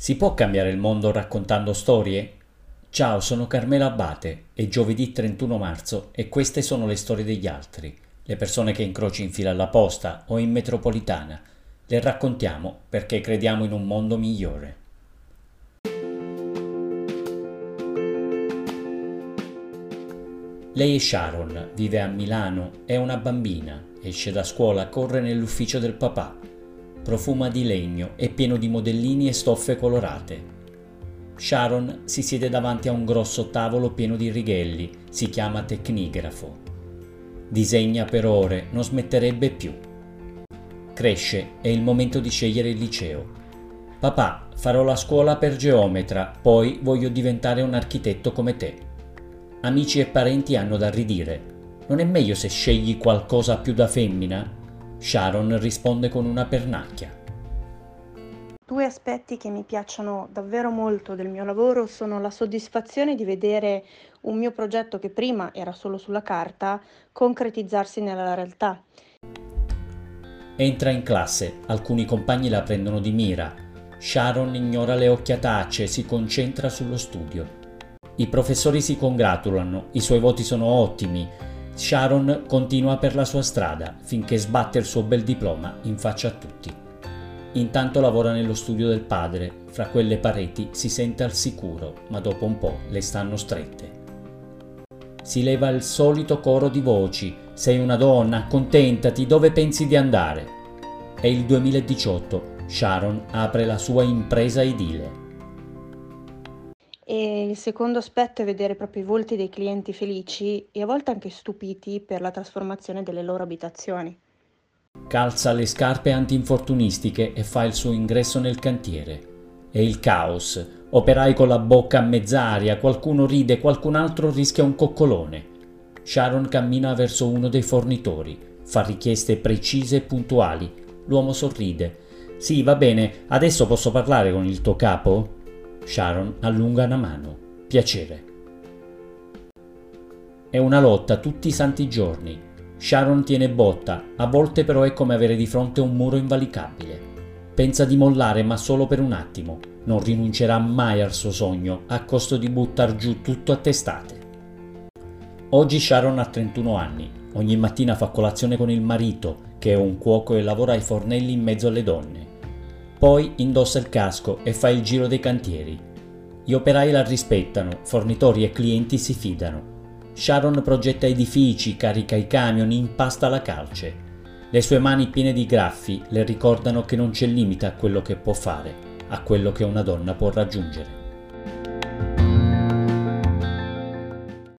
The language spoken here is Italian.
Si può cambiare il mondo raccontando storie? Ciao, sono Carmela Abate, è giovedì 31 marzo e queste sono le storie degli altri, le persone che incroci in fila alla posta o in metropolitana. Le raccontiamo perché crediamo in un mondo migliore. Lei è Sharon, vive a Milano, è una bambina, esce da scuola, corre nell'ufficio del papà profuma di legno e pieno di modellini e stoffe colorate. Sharon si siede davanti a un grosso tavolo pieno di righelli, si chiama tecnigrafo. Disegna per ore, non smetterebbe più. Cresce, è il momento di scegliere il liceo. Papà, farò la scuola per geometra, poi voglio diventare un architetto come te. Amici e parenti hanno da ridire. Non è meglio se scegli qualcosa più da femmina? Sharon risponde con una pernacchia. Due aspetti che mi piacciono davvero molto del mio lavoro sono la soddisfazione di vedere un mio progetto che prima era solo sulla carta concretizzarsi nella realtà. Entra in classe, alcuni compagni la prendono di mira. Sharon ignora le occhiatacce e si concentra sullo studio. I professori si congratulano, i suoi voti sono ottimi, Sharon continua per la sua strada finché sbatte il suo bel diploma in faccia a tutti. Intanto lavora nello studio del padre, fra quelle pareti si sente al sicuro, ma dopo un po' le stanno strette. Si leva il solito coro di voci, sei una donna, accontentati, dove pensi di andare? È il 2018, Sharon apre la sua impresa edile. E il secondo aspetto è vedere proprio i volti dei clienti felici e a volte anche stupiti per la trasformazione delle loro abitazioni. Calza le scarpe antinfortunistiche e fa il suo ingresso nel cantiere. È il caos. Operai con la bocca a mezz'aria, qualcuno ride, qualcun altro rischia un coccolone. Sharon cammina verso uno dei fornitori, fa richieste precise e puntuali. L'uomo sorride. Sì, va bene, adesso posso parlare con il tuo capo? Sharon allunga una mano. Piacere. È una lotta tutti i santi giorni. Sharon tiene botta, a volte però è come avere di fronte un muro invalicabile. Pensa di mollare ma solo per un attimo. Non rinuncerà mai al suo sogno, a costo di buttar giù tutto a testate. Oggi Sharon ha 31 anni. Ogni mattina fa colazione con il marito, che è un cuoco e lavora ai fornelli in mezzo alle donne. Poi indossa il casco e fa il giro dei cantieri. Gli operai la rispettano, fornitori e clienti si fidano. Sharon progetta edifici, carica i camion, impasta la calce. Le sue mani piene di graffi le ricordano che non c'è limite a quello che può fare, a quello che una donna può raggiungere.